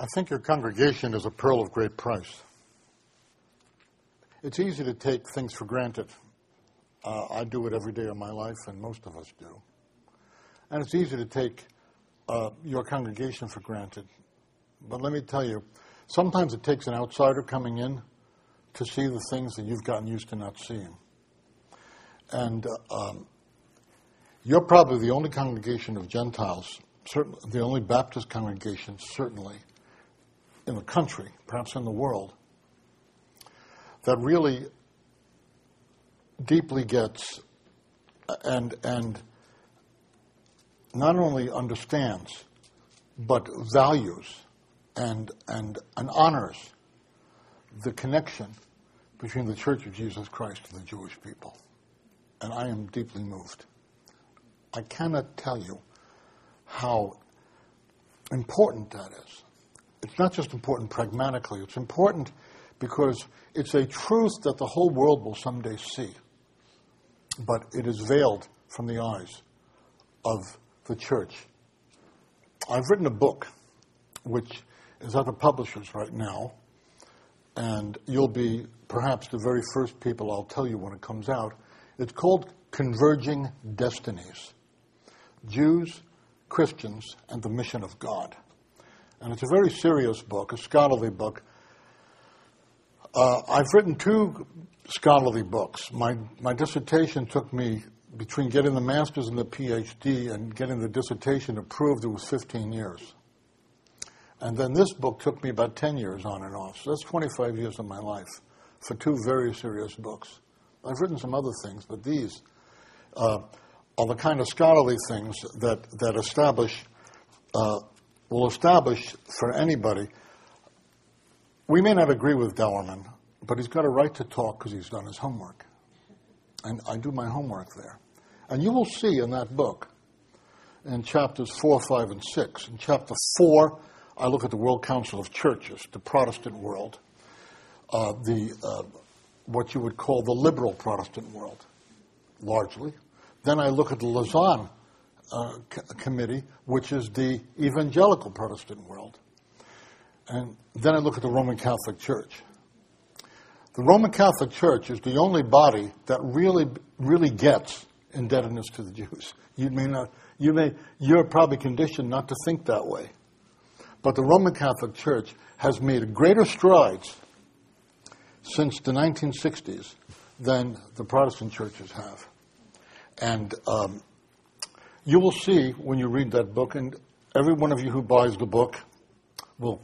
I think your congregation is a pearl of great price. It's easy to take things for granted. Uh, I do it every day of my life, and most of us do. And it's easy to take uh, your congregation for granted. But let me tell you, sometimes it takes an outsider coming in to see the things that you've gotten used to not seeing. And uh, um, you're probably the only congregation of Gentiles, certainly the only Baptist congregation, certainly, in the country, perhaps in the world, that really deeply gets and and not only understands but values and and and honors the connection between the Church of Jesus Christ and the Jewish people. And I am deeply moved. I cannot tell you how important that is it's not just important pragmatically, it's important because it's a truth that the whole world will someday see. But it is veiled from the eyes of the church. I've written a book which is at the publishers right now, and you'll be perhaps the very first people I'll tell you when it comes out. It's called Converging Destinies Jews, Christians, and the Mission of God and it's a very serious book, a scholarly book. Uh, I've written two scholarly books. My, my dissertation took me between getting the master's and the PhD and getting the dissertation approved, it was 15 years. And then this book took me about 10 years on and off. So that's 25 years of my life for two very serious books. I've written some other things, but these uh, are the kind of scholarly things that, that establish uh, will establish for anybody. We may not agree with Dauermann, but he's got a right to talk because he's done his homework. And I do my homework there. And you will see in that book, in chapters 4, 5, and 6. In chapter 4, I look at the World Council of Churches, the Protestant world, uh, the, uh, what you would call the liberal Protestant world, largely. Then I look at the Lausanne uh, c- committee, which is the evangelical Protestant world. And then I look at the Roman Catholic Church. The Roman Catholic Church is the only body that really, really gets indebtedness to the Jews. You may not, you may, you're probably conditioned not to think that way. But the Roman Catholic Church has made greater strides since the 1960s than the Protestant churches have. And um, you will see when you read that book, and every one of you who buys the book will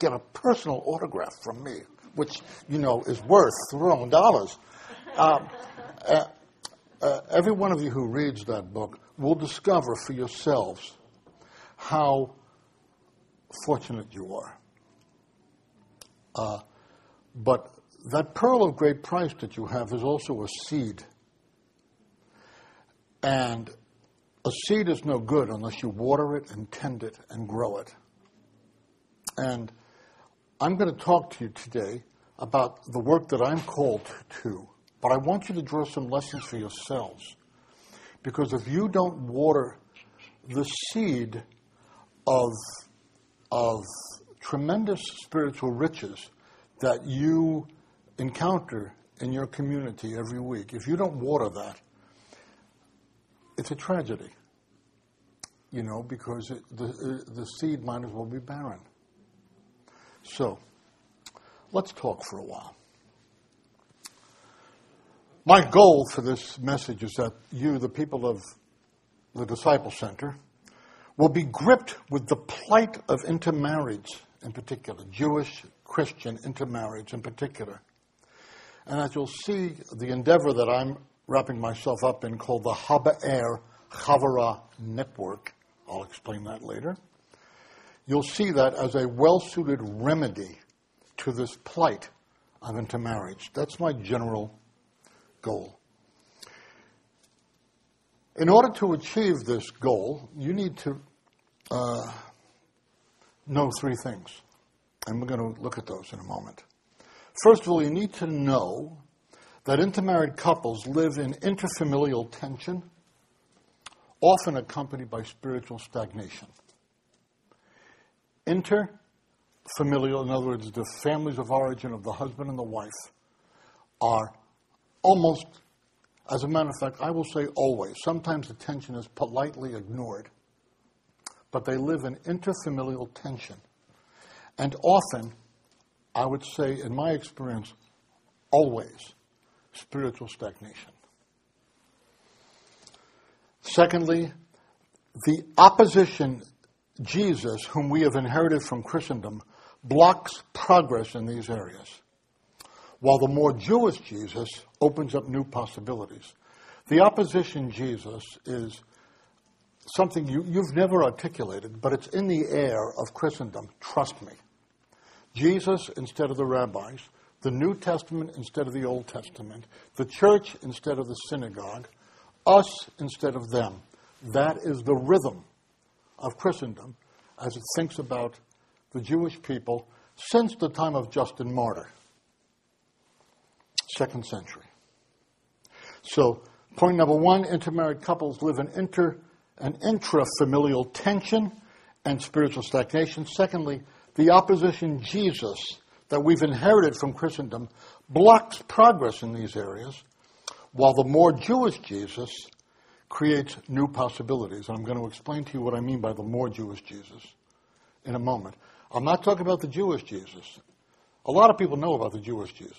get a personal autograph from me, which, you know, is worth throwing dollars. Um, uh, uh, every one of you who reads that book will discover for yourselves how fortunate you are. Uh, but that pearl of great price that you have is also a seed. And a seed is no good unless you water it and tend it and grow it. And I'm going to talk to you today about the work that I'm called to, but I want you to draw some lessons for yourselves. Because if you don't water the seed of, of tremendous spiritual riches that you encounter in your community every week, if you don't water that, it's a tragedy, you know, because it, the, uh, the seed might as well be barren. So, let's talk for a while. My goal for this message is that you, the people of the Disciple Center, will be gripped with the plight of intermarriage in particular, Jewish, Christian intermarriage in particular. And as you'll see, the endeavor that I'm wrapping myself up in called the Haba'er Chavara Network. I'll explain that later. You'll see that as a well suited remedy to this plight of intermarriage. That's my general goal. In order to achieve this goal, you need to uh, know three things. And we're going to look at those in a moment. First of all, you need to know that intermarried couples live in interfamilial tension, often accompanied by spiritual stagnation. Interfamilial in other words, the families of origin of the husband and the wife, are almost, as a matter of fact, I will say always, sometimes the tension is politely ignored, but they live in interfamilial tension. And often, I would say, in my experience, always, spiritual stagnation. Secondly, the opposition Jesus, whom we have inherited from Christendom, blocks progress in these areas, while the more Jewish Jesus opens up new possibilities. The opposition Jesus is something you, you've never articulated, but it's in the air of Christendom. Trust me. Jesus instead of the rabbis, the New Testament instead of the Old Testament, the church instead of the synagogue, us instead of them. That is the rhythm of Christendom as it thinks about the Jewish people since the time of Justin Martyr, second century. So, point number one intermarried couples live in inter and intrafamilial tension and spiritual stagnation. Secondly, the opposition Jesus that we've inherited from Christendom blocks progress in these areas, while the more Jewish Jesus creates new possibilities. And I'm going to explain to you what I mean by the more Jewish Jesus in a moment. I'm not talking about the Jewish Jesus. A lot of people know about the Jewish Jesus.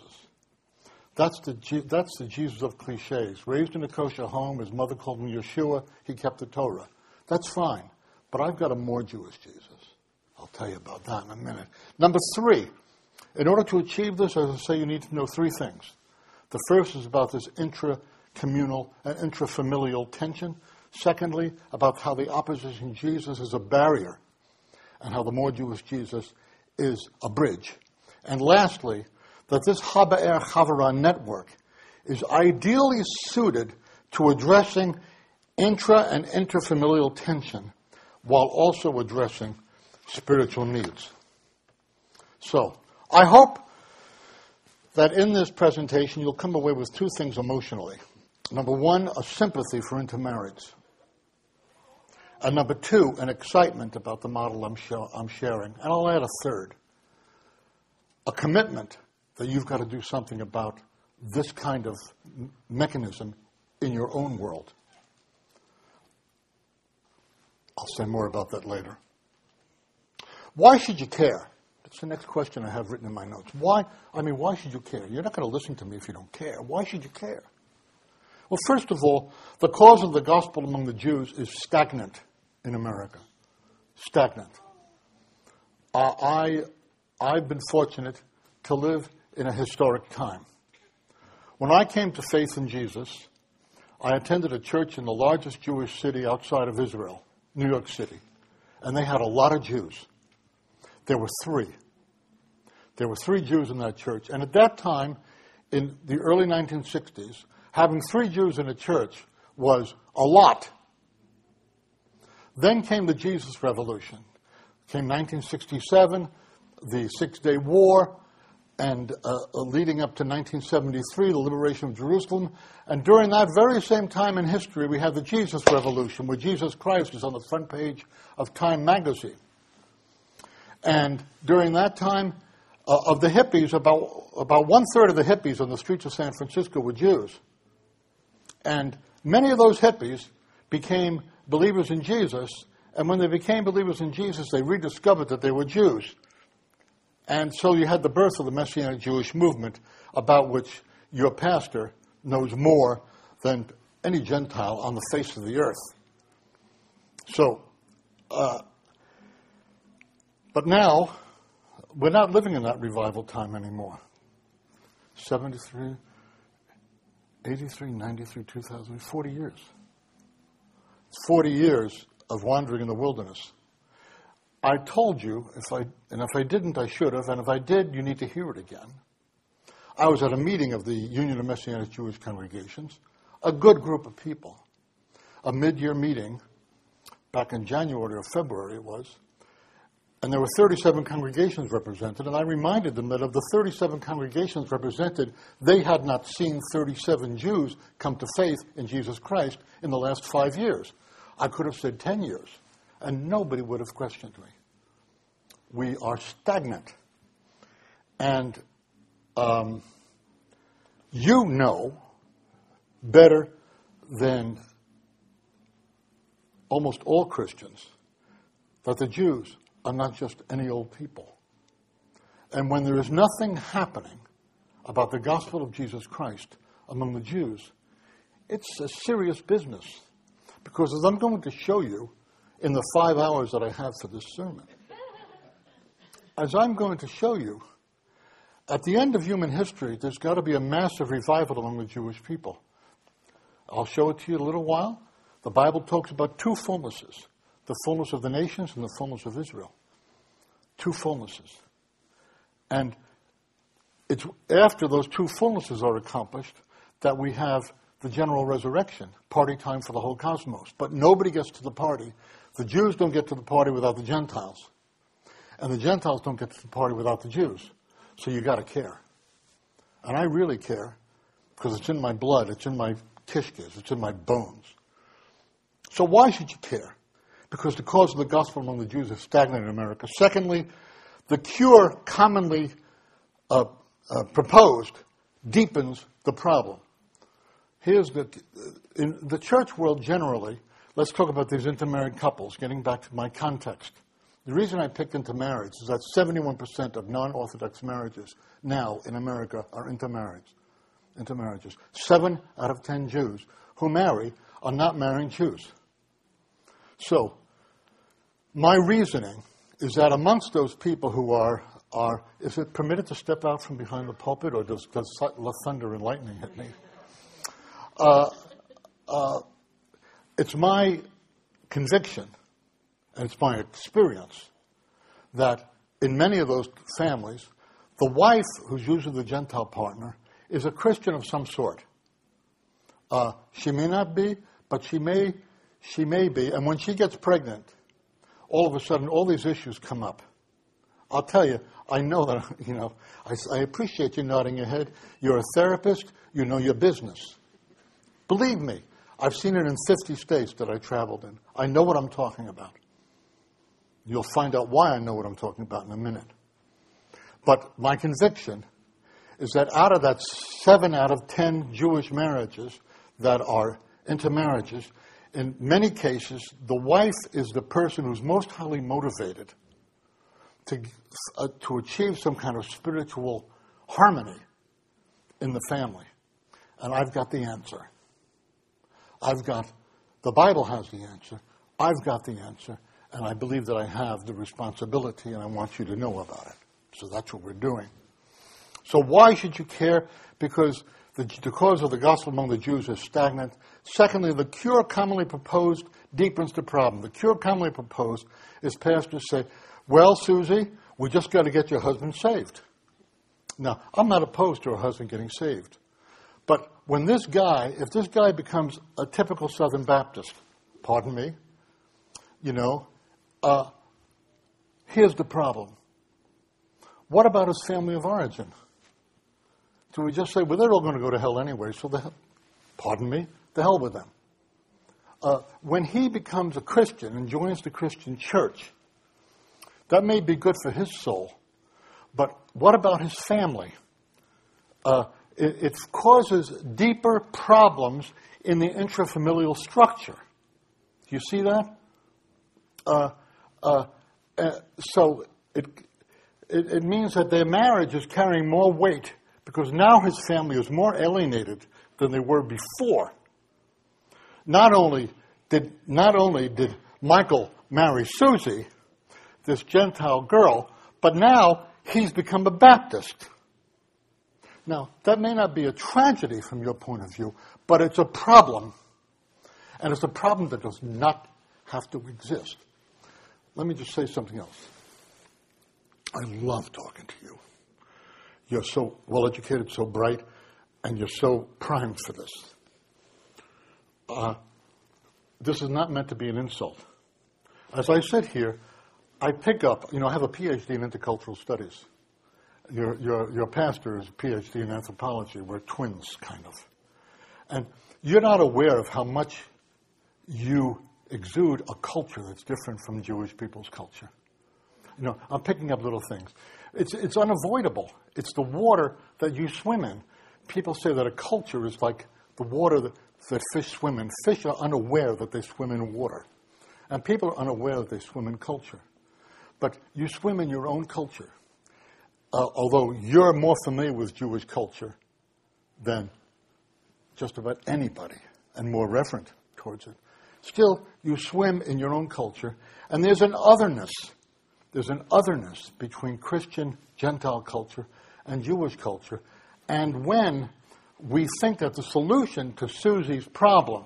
That's the, that's the Jesus of cliches. Raised in a kosher home, his mother called him Yeshua, he kept the Torah. That's fine. But I've got a more Jewish Jesus. I'll tell you about that in a minute. Number three, in order to achieve this, as I say, you need to know three things. The first is about this intra communal and intrafamilial tension. Secondly, about how the opposition Jesus is a barrier and how the more Jewish Jesus is a bridge. And lastly, that this Haba'er Chavara network is ideally suited to addressing intra and interfamilial tension while also addressing spiritual needs. So, I hope that in this presentation you'll come away with two things emotionally. Number one, a sympathy for intermarriage. And number two, an excitement about the model I'm, show, I'm sharing. And I'll add a third a commitment that you've got to do something about this kind of mechanism in your own world. I'll say more about that later. Why should you care? That's the next question I have written in my notes. Why? I mean, why should you care? You're not going to listen to me if you don't care. Why should you care? Well, first of all, the cause of the gospel among the Jews is stagnant in America. Stagnant. Uh, I, I've been fortunate to live in a historic time. When I came to faith in Jesus, I attended a church in the largest Jewish city outside of Israel, New York City, and they had a lot of Jews. There were three. There were three Jews in that church, and at that time, in the early 1960s, having three Jews in a church was a lot. Then came the Jesus Revolution. Came 1967, the Six Day War, and uh, uh leading up to 1973, the liberation of Jerusalem. And during that very same time in history, we have the Jesus Revolution, where Jesus Christ is on the front page of Time magazine. And during that time, uh, of the hippies, about, about one third of the hippies on the streets of San Francisco were Jews. And many of those hippies became believers in Jesus, and when they became believers in Jesus, they rediscovered that they were Jews. And so you had the birth of the Messianic Jewish movement, about which your pastor knows more than any Gentile on the face of the earth. So, uh, but now, we're not living in that revival time anymore. 73, 83, 93, 2000, 40 years. It's 40 years of wandering in the wilderness. I told you, if I, and if I didn't, I should have, and if I did, you need to hear it again. I was at a meeting of the Union of Messianic Jewish Congregations, a good group of people, a mid year meeting back in January or February it was, and there were 37 congregations represented, and I reminded them that of the 37 congregations represented, they had not seen 37 Jews come to faith in Jesus Christ in the last five years. I could have said 10 years, and nobody would have questioned me. we are stagnant. And um, you know better than almost all Christians that the Jews are not just any old people. And when there is nothing happening about the gospel of Jesus Christ among the Jews, it's a serious business. Because as I'm going to show you in the five hours that I have for this sermon, as I'm going to show you, at the end of human history, there's got to be a massive revival among the Jewish people. I'll show it to you in a little while. The Bible talks about two fullnesses the fullness of the nations and the fullness of Israel. Two fullnesses. And it's after those two fullnesses are accomplished that we have the general resurrection, party time for the whole cosmos. But nobody gets to the party. The Jews don't get to the party without the Gentiles. And the Gentiles don't get to the party without the Jews. So you got to care. And I really care because it's in my blood, it's in my kishkas, it's in my bones. So why should you care? Because the cause of the gospel among the Jews is stagnant in America. Secondly, the cure commonly uh, uh, proposed deepens the problem. Here's the, in the church world generally, let's talk about these intermarried couples, getting back to my context. The reason I picked intermarriage is that 71% of non Orthodox marriages now in America are intermarriages. intermarriages. Seven out of ten Jews who marry are not marrying Jews. So, my reasoning is that amongst those people who are, are is it permitted to step out from behind the pulpit or does, does thunder and lightning hit me? Uh, uh, it's my conviction and it's my experience that in many of those families, the wife, who's usually the Gentile partner, is a Christian of some sort. Uh, she may not be, but she may, she may be. And when she gets pregnant, all of a sudden, all these issues come up. I'll tell you, I know that, you know, I, I appreciate you nodding your head. You're a therapist, you know your business. Believe me, I've seen it in 50 states that I traveled in. I know what I'm talking about. You'll find out why I know what I'm talking about in a minute. But my conviction is that out of that seven out of ten Jewish marriages that are intermarriages, in many cases, the wife is the person who's most highly motivated to, uh, to achieve some kind of spiritual harmony in the family. And I've got the answer. I've got, the Bible has the answer. I've got the answer. And I believe that I have the responsibility, and I want you to know about it. So that's what we're doing. So why should you care? Because the, the cause of the gospel among the Jews is stagnant. Secondly, the cure commonly proposed deepens the problem. The cure commonly proposed is pastors say, well, Susie, we just got to get your husband saved. Now, I'm not opposed to a husband getting saved. But when this guy, if this guy becomes a typical Southern Baptist, pardon me, you know, uh, here's the problem. What about his family of origin? Do we just say, well, they're all going to go to hell anyway, so the, pardon me, the hell with them. Uh, when he becomes a Christian and joins the Christian church, that may be good for his soul, but what about his family? Uh, it, it, causes deeper problems in the intrafamilial structure. Do you see that? Uh, uh, uh, so it, it, it means that their marriage is carrying more weight because now his family is more alienated than they were before. Not only did, not only did Michael marry Susie, this Gentile girl, but now he's become a Baptist. Now, that may not be a tragedy from your point of view, but it's a problem. And it's a problem that does not have to exist. Let me just say something else. I love talking to you. You're so well educated, so bright, and you're so primed for this. Uh, this is not meant to be an insult. As I said here, I pick up, you know, I have a PhD in intercultural studies. Your, your, your pastor is a PhD in anthropology. We're twins, kind of. And you're not aware of how much you exude a culture that's different from Jewish people's culture. You know, I'm picking up little things. It's, it's unavoidable. It's the water that you swim in. People say that a culture is like the water that, that fish swim in. Fish are unaware that they swim in water. And people are unaware that they swim in culture. But you swim in your own culture. Uh, although you're more familiar with Jewish culture than just about anybody and more reverent towards it. Still, you swim in your own culture, and there's an otherness. There's an otherness between Christian Gentile culture and Jewish culture. And when we think that the solution to Susie's problem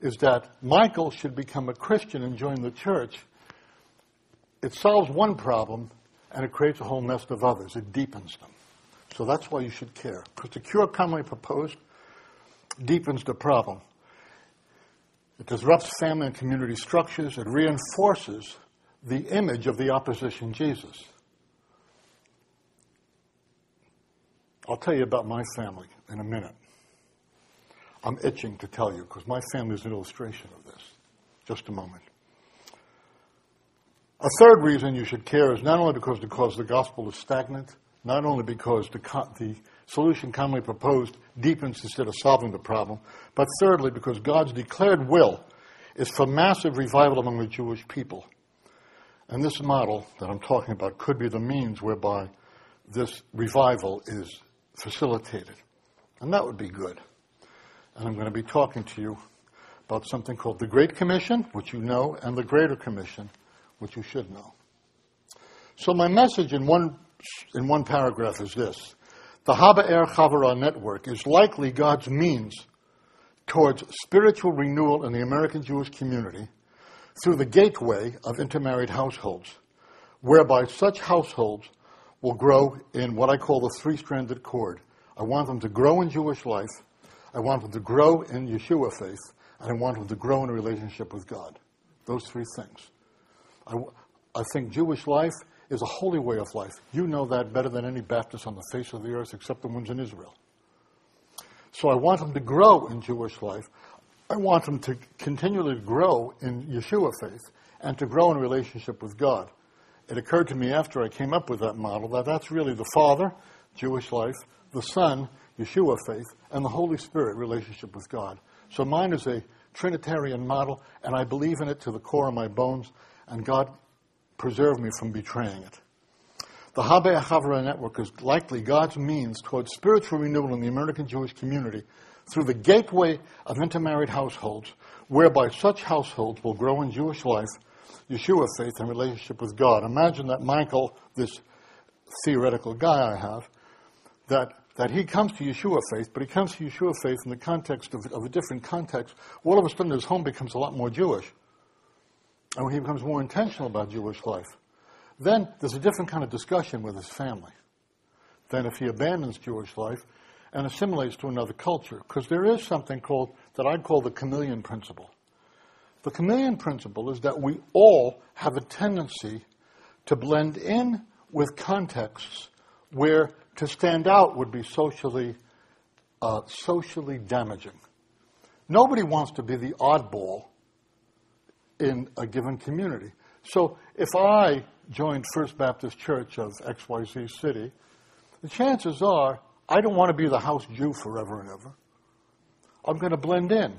is that Michael should become a Christian and join the church, it solves one problem and it creates a whole nest of others. It deepens them. So that's why you should care. Because the cure commonly proposed deepens the problem. It disrupts family and community structures. It reinforces the image of the opposition Jesus. I'll tell you about my family in a minute. I'm itching to tell you because my family is an illustration of this. Just a moment. A third reason you should care is not only because the cause the gospel is stagnant, not only because the, the solution commonly proposed deepens instead of solving the problem, but thirdly, because God's declared will is for massive revival among the Jewish people. And this model that I'm talking about could be the means whereby this revival is facilitated. And that would be good. And I'm going to be talking to you about something called the Great Commission, which you know, and the Greater Commission, which you should know. So my message in one, in one paragraph is this. The Haba'er Chavara network is likely God's means towards spiritual renewal in the American Jewish community through the gateway of intermarried households, whereby such households will grow in what I call the three stranded cord. I want them to grow in Jewish life, I want them to grow in Yeshua faith, and I want them to grow in a relationship with God. Those three things. I, I think Jewish life is a holy way of life. You know that better than any Baptist on the face of the earth except the ones in Israel. So I want them to grow in Jewish life. I want them to continually grow in Yeshua faith and to grow in relationship with God. It occurred to me after I came up with that model that that's really the Father, Jewish life, the Son, Yeshua faith, and the Holy Spirit relationship with God. So mine is a Trinitarian model, and I believe in it to the core of my bones, and God preserve me from betraying it. The Haba'er Chavara Network is likely God's means towards spiritual renewal in the American Jewish community through the gateway of intermarried households, whereby such households will grow in Jewish life, Yeshua faith, and relationship with God. Imagine that Michael, this theoretical guy I have, that, that he comes to Yeshua faith, but he comes to Yeshua faith in the context of, of a different context. All of a sudden his home becomes a lot more Jewish. And he becomes more intentional about Jewish life, then there's a different kind of discussion with his family than if he abandons Jewish life and assimilates to another culture. Because there is something called, that I'd call the chameleon principle. The chameleon principle is that we all have a tendency to blend in with contexts where to stand out would be socially, uh, socially damaging. Nobody wants to be the oddball in a given community. So if I joined First Baptist Church of XYZ City, the chances are I don't want to be the house Jew forever and ever. I'm going to blend in.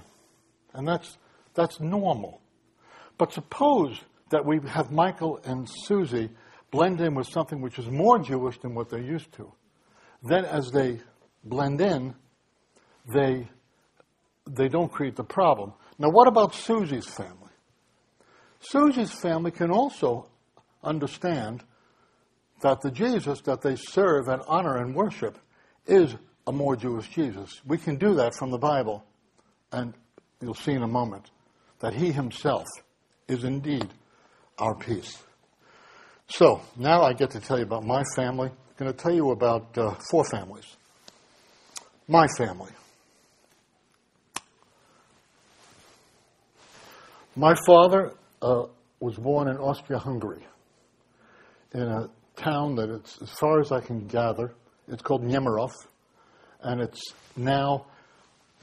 And that's, that's normal. But suppose that we have Michael and Susie blend in with something which is more Jewish than what they're used to. Then, as they blend in, they, they don't create the problem. Now, what about Susie's family? Susie's family can also understand that the Jesus that they serve and honor and worship is a more Jewish Jesus. We can do that from the Bible, and you'll see in a moment that He Himself is indeed our peace. So now I get to tell you about my family. I'm going to tell you about uh, four families. My family. My father uh, was born in Austria-Hungary, in a town that as far as I can gather, it's called Niemirov, and it's now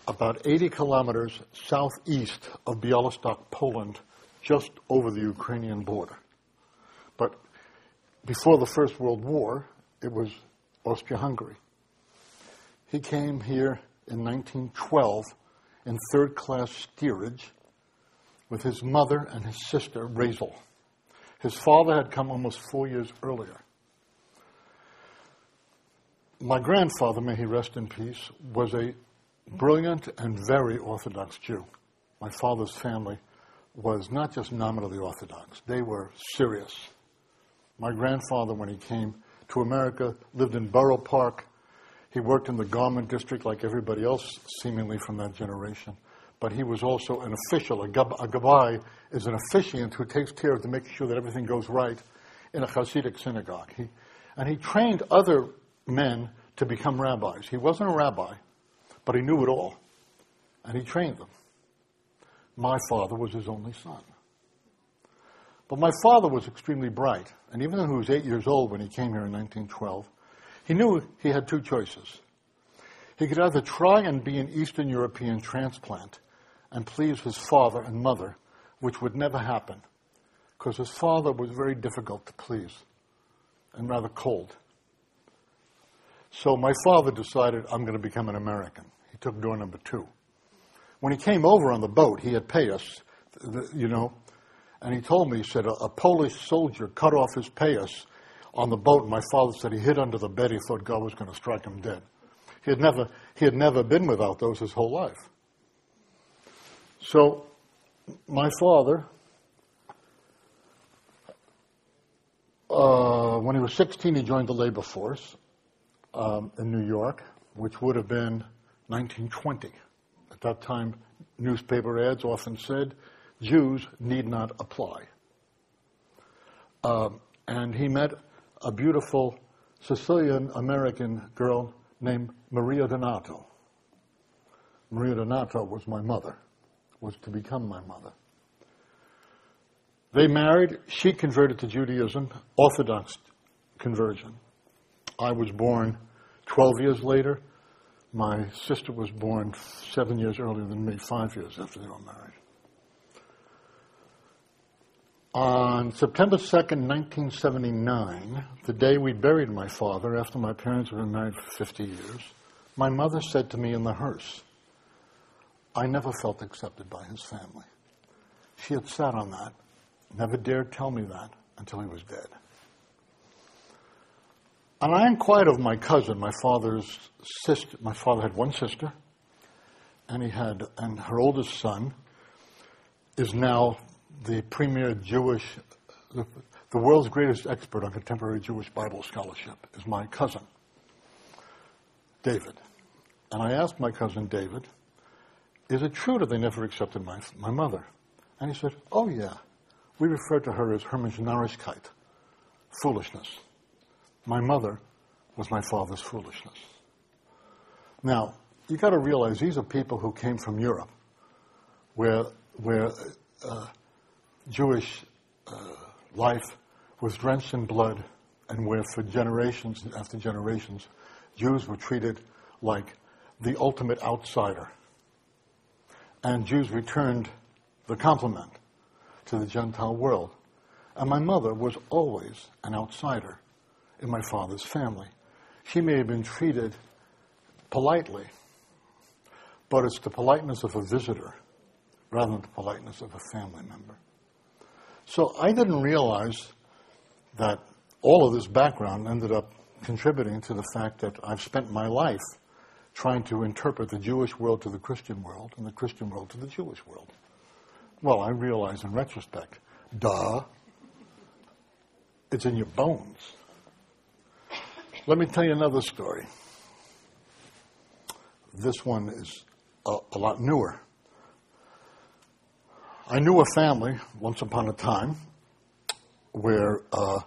about 80 kilometers southeast of Bialystok, Poland, just over the Ukrainian border. But before the First World War, it was Austria-Hungary. He came here in 1912 in third class steerage with his mother and his sister, Razel. His father had come almost four years earlier. My grandfather, may he rest in peace, was a brilliant and very Orthodox Jew. My father's family was not just nominally Orthodox, they were serious. My grandfather, when he came to America, lived in Borough Park. He worked in the garment district like everybody else, seemingly from that generation. But he was also an official. A, gab- a gabbai is an officiant who takes care of to make sure that everything goes right in a Hasidic synagogue. He, and he trained other men to become rabbis. He wasn't a rabbi, but he knew it all. And he trained them. My father was his only son. But my father was extremely bright, and even though he was eight years old when he came here in 1912, he knew he had two choices. He could either try and be an Eastern European transplant and please his father and mother, which would never happen, because his father was very difficult to please and rather cold. So my father decided, I'm going to become an American. He took door number two. When he came over on the boat, he had payas, you know, and he told me, he said, a, a Polish soldier cut off his payas on the boat. And my father said he hid under the bed. He thought God was going to strike him dead. He had never, he had never been without those his whole life. So, my father, uh, when he was 16, he joined the labor force um, in New York, which would have been 1920. At that time, newspaper ads often said, Jews need not apply. Um, and he met a beautiful Sicilian American girl named Maria Donato. Maria Donato was my mother, was to become my mother. They married. She converted to Judaism, Orthodox conversion. I was born 12 years later. My sister was born seven years earlier than me, five years after they were married. On September 2nd, 1979, the day we buried my father after my parents had been married for 50 years, my mother said to me in the hearse, I never felt accepted by his family. She had sat on that, never dared tell me that until he was dead. And I inquired of my cousin, my father's sister. My father had one sister, and he had, and her oldest son is now the premier Jewish, the, the world's greatest expert on contemporary Jewish Bible scholarship is my cousin, David. And I asked my cousin David, is it true that they never accepted my, my mother? And he said, oh yeah. We refer to her as Hermenschnarrigkeit, foolishness. My mother was my father's foolishness. Now, you got to realize these are people who came from Europe, where, where uh, Jewish uh, life was drenched in blood and where for generations after generations, Jews were treated like the ultimate outsider. And Jews returned the compliment to the Gentile world. And my mother was always an outsider in my father's family. She may have been treated politely, but it's the politeness of a visitor rather than the politeness of a family member. So I didn't realize that all of this background ended up contributing to the fact that I've spent my life trying to interpret the Jewish world to the Christian world and the Christian world to the Jewish world. Well, I realize in retrospect, duh, it's in your bones. Let me tell you another story. This one is a, a lot newer. I knew a family once upon a time where uh,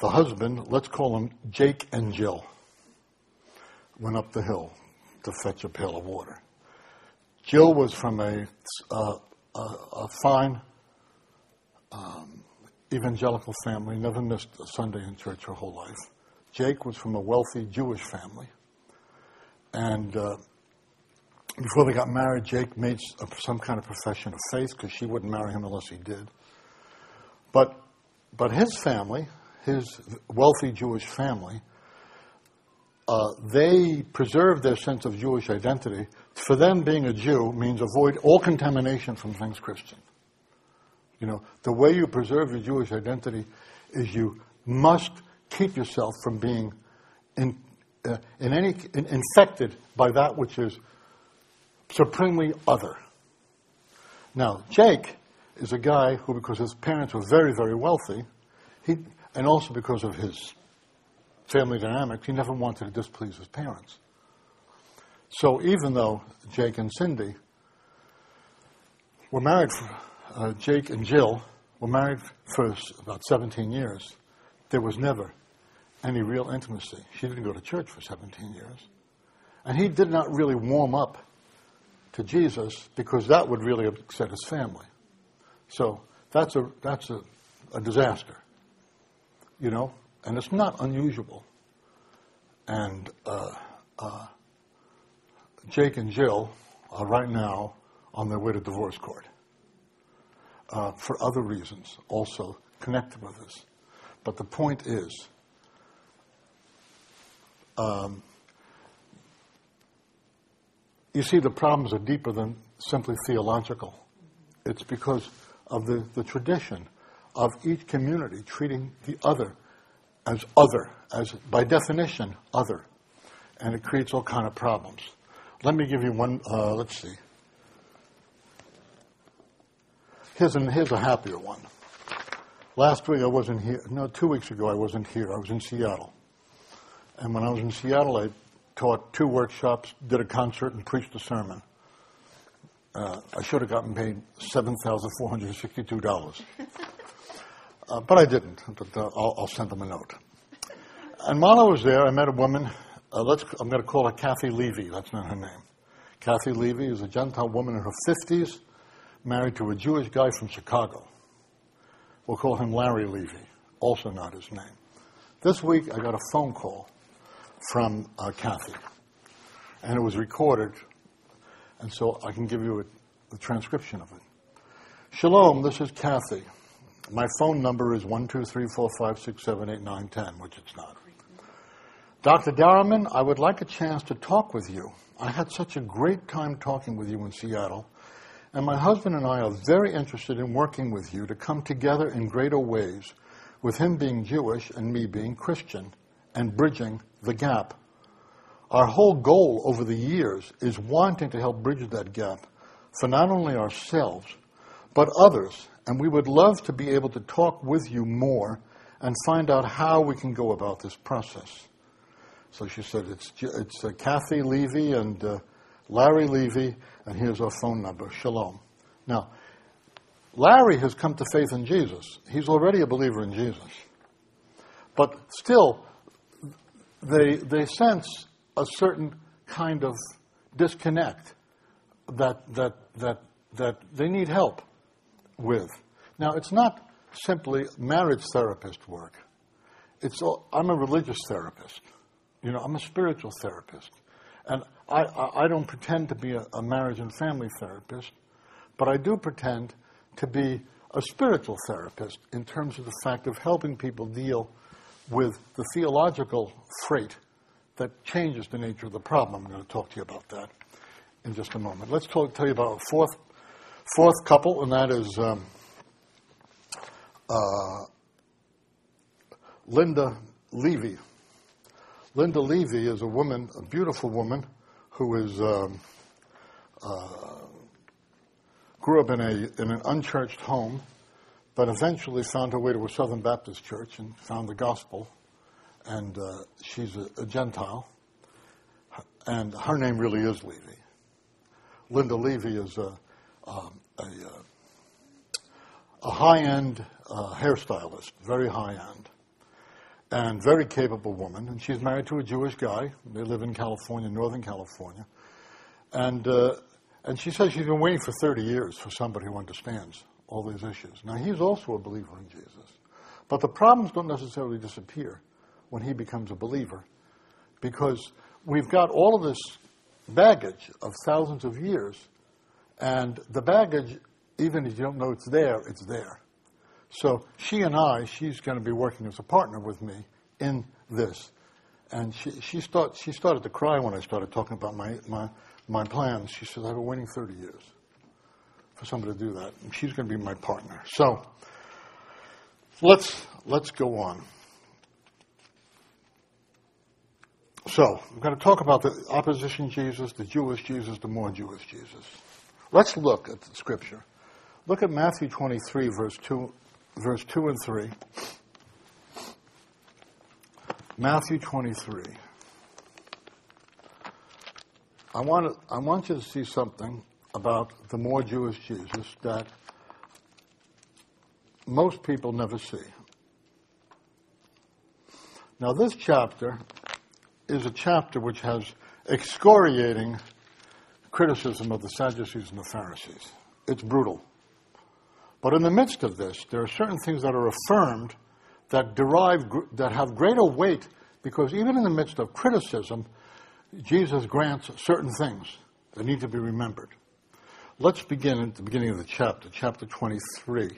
the husband, let's call him Jake and Jill, went up the hill to fetch a pail of water. Jill was from a, uh, a, a fine um, evangelical family, never missed a Sunday in church her whole life. Jake was from a wealthy Jewish family. And uh, before they got married, Jake made some kind of profession of faith because she wouldn't marry him unless he did. But, but his family, his wealthy Jewish family, uh, they preserve their sense of Jewish identity. For them, being a Jew means avoid all contamination from things Christian. You know, the way you preserve your Jewish identity is you must keep yourself from being in, uh, in any in, infected by that which is supremely other. Now, Jake is a guy who, because his parents were very, very wealthy, he, and also because of his family dynamics, he never wanted to displease his parents. So even though Jake and Cindy were married, for, uh, Jake and Jill were married for about 17 years, there was never any real intimacy. She didn't go to church for 17 years. And he did not really warm up to Jesus because that would really upset his family. So that's a, that's a, a disaster, you know, and it's not unusual. And uh, uh, Jake and Jill are right now on their way to divorce court uh, for other reasons also connected with this. But the point is, um, you see, the problems are deeper than simply theological. It's because of the, the tradition of each community treating the other as other, as by definition other, and it creates all kind of problems. Let me give you one. Uh, let's see. Here's, an, here's a happier one. Last week I wasn't here. No, two weeks ago I wasn't here. I was in Seattle, and when I was in Seattle, I taught two workshops, did a concert, and preached a sermon. Uh, I should have gotten paid $7,462. uh, but I didn't. But uh, I'll, I'll, send them a note. And while I was there, I met a woman. Uh, let's, I'm going to call her Kathy Levy. That's not her name. Kathy Levy is a Gentile woman in her 50s, married to a Jewish guy from Chicago. We'll call him Larry Levy, also not his name. This week, I got a phone call from uh, Kathy, and it was recorded and so I can give you a, the transcription of it. Shalom, this is Kathy. My phone number is 12345678910, which it's not. Dr. Dauermann, I would like a chance to talk with you. I had such a great time talking with you in Seattle, and my husband and I are very interested in working with you to come together in greater ways, with him being Jewish and me being Christian, and bridging the gap our whole goal over the years is wanting to help bridge that gap for not only ourselves, but others. And we would love to be able to talk with you more and find out how we can go about this process. So she said, it's, it's uh, Kathy Levy and uh, Larry Levy, and here's our phone number. Shalom. Now, Larry has come to faith in Jesus. He's already a believer in Jesus. But still, they, they sense a certain kind of disconnect that, that, that, that they need help with. Now, it's not simply marriage therapist work. It's all, I'm a religious therapist. You know, I'm a spiritual therapist. And I, I, don't pretend to be a, a marriage and family therapist, but I do pretend to be a spiritual therapist in terms of the fact of helping people deal with the theological freight that changes the nature of the problem. I'm going to talk to you about that in just a moment. Let's talk, tell you about a fourth, fourth couple, and that is um, uh, Linda Levy. Linda Levy is a woman, a beautiful woman, who is um, uh, grew up in a in an unchurched home, but eventually found her way to a Southern Baptist church and found the gospel. And uh, she's a, a, Gentile, and her name really is Levy. Linda Levy is a, um, a, uh, a high-end uh, hairstylist, very high-end, and very capable woman. And she's married to a Jewish guy. They live in California, Northern California, and uh, and she says she's been waiting for 30 years for somebody who understands all these issues. Now he's also a believer in Jesus, but the problems don't necessarily disappear when he becomes a believer. Because we've got all of this baggage of thousands of years, and the baggage, even if you don't know it's there, it's there. So she and I, she's going to be working as a partner with me in this. And she, she, start, she started to cry when I started talking about my, my, my plans. She said, I've been waiting 30 years for somebody to do that. And she's going to be my partner. So let's, let's go on. So, we're going to talk about the opposition Jesus, the Jewish Jesus, the more Jewish Jesus. Let's look at the scripture. Look at Matthew 23, verse 2, verse 2 and 3. Matthew 23. I want, to, I want you to see something about the more Jewish Jesus that most people never see. Now, this chapter is a chapter which has excoriating criticism of the Sadducees and the Pharisees. It's brutal. But in the midst of this, there are certain things that are affirmed that derive, that have greater weight because even in the midst of criticism, Jesus grants certain things that need to be remembered. Let's begin at the beginning of the chapter, chapter 23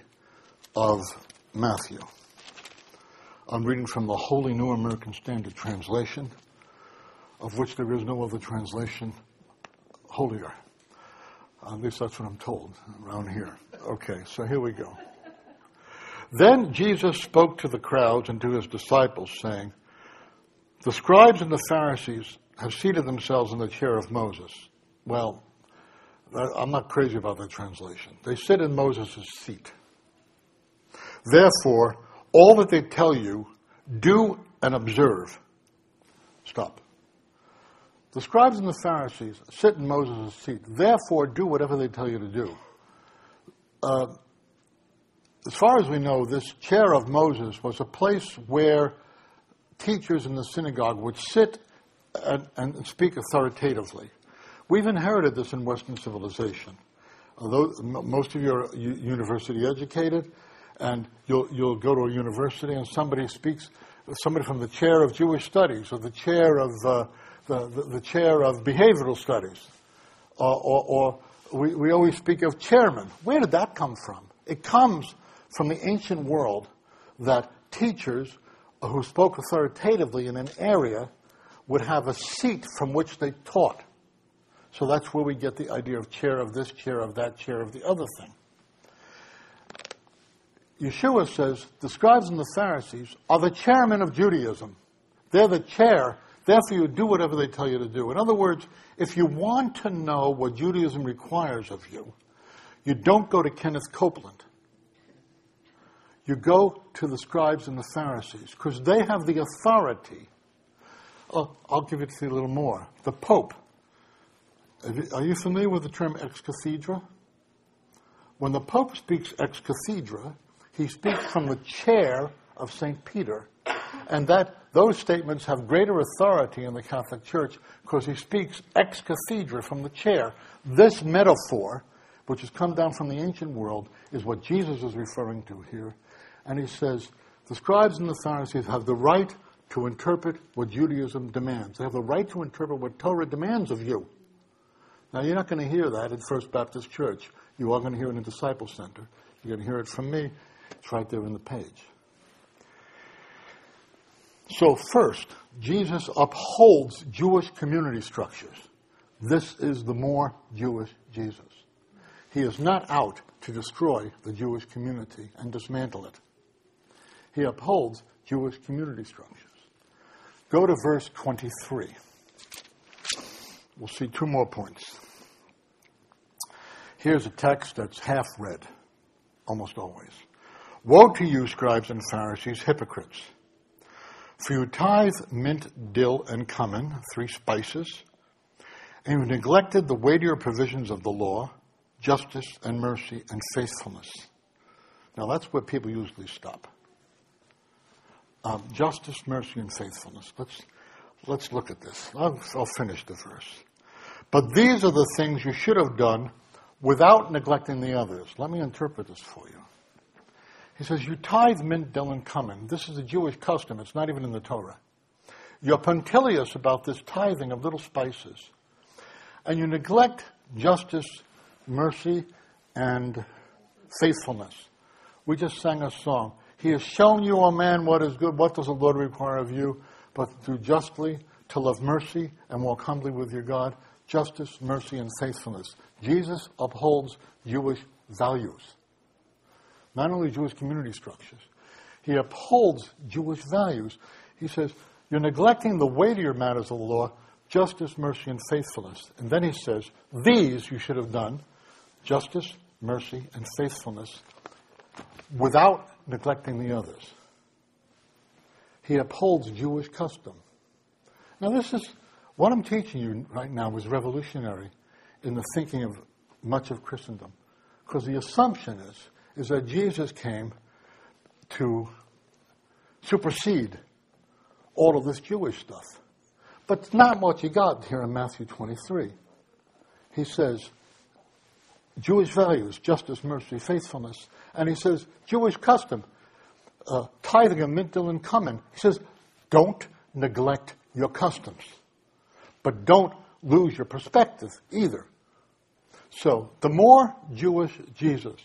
of Matthew. I'm reading from the Holy New American Standard Translation of which there is no other translation holier. At least that's what I'm told around here. Okay, so here we go. Then Jesus spoke to the crowds and to his disciples, saying, The scribes and the Pharisees have seated themselves in the chair of Moses. Well, I'm not crazy about that translation. They sit in Moses' seat. Therefore, all that they tell you, do and observe. Stop. The scribes and the Pharisees sit in Moses' seat. Therefore, do whatever they tell you to do. Uh, as far as we know, this chair of Moses was a place where teachers in the synagogue would sit and, and speak authoritatively. We've inherited this in Western civilization. Although most of you are university educated, and you'll, you'll go to a university and somebody speaks, somebody from the chair of Jewish studies or the chair of uh, the, the, chair of behavioral studies, or, or, or we, we always speak of chairman. Where did that come from? It comes from the ancient world that teachers who spoke authoritatively in an area would have a seat from which they taught. So that's where we get the idea of chair of this, chair of that, chair of the other thing. Yeshua says the scribes and the Pharisees are the chairmen of Judaism. They're the chair Therefore, you do whatever they tell you to do. In other words, if you want to know what Judaism requires of you, you don't go to Kenneth Copeland. You go to the scribes and the Pharisees because they have the authority. Oh, I'll give it to you a little more. The Pope. Are you familiar with the term ex cathedra? When the Pope speaks ex cathedra, he speaks from the chair of St. Peter. And that those statements have greater authority in the Catholic Church because he speaks ex cathedra from the chair. This metaphor, which has come down from the ancient world, is what Jesus is referring to here. And he says, the scribes and the Pharisees have the right to interpret what Judaism demands. They have the right to interpret what Torah demands of you. Now, you're not going to hear that at First Baptist Church. You are going to hear it in the Disciple Center. You're going to hear it from me. It's right there in the page. So, first, Jesus upholds Jewish community structures. This is the more Jewish Jesus. He is not out to destroy the Jewish community and dismantle it. He upholds Jewish community structures. Go to verse 23. We'll see two more points. Here's a text that's half read, almost always. Woe to you, scribes and Pharisees, hypocrites! For you tithe mint, dill, and cumin, three spices, and you neglected the weightier provisions of the law, justice and mercy and faithfulness. Now that's where people usually stop. Um, justice, mercy, and faithfulness. Let's let's look at this. I'll, I'll finish the verse. But these are the things you should have done without neglecting the others. Let me interpret this for you. He says, You tithe mint, dill, and cumin. This is a Jewish custom. It's not even in the Torah. You're punctilious about this tithing of little spices. And you neglect justice, mercy, and faithfulness. We just sang a song. He has shown you, O man, what is good. What does the Lord require of you? But to do justly, to love mercy, and walk humbly with your God. Justice, mercy, and faithfulness. Jesus upholds Jewish values. Not only Jewish community structures. He upholds Jewish values. He says, You're neglecting the weightier matters of the law, justice, mercy, and faithfulness. And then he says, These you should have done justice, mercy, and faithfulness without neglecting the others. He upholds Jewish custom. Now, this is what I'm teaching you right now is revolutionary in the thinking of much of Christendom. Because the assumption is, is that Jesus came to supersede all of this Jewish stuff. But it's not what you got here in Matthew 23. He says, Jewish values, justice, mercy, faithfulness. And he says, Jewish custom, uh, tithing and mintil and cumin. He says, don't neglect your customs. But don't lose your perspective either. So, the more Jewish Jesus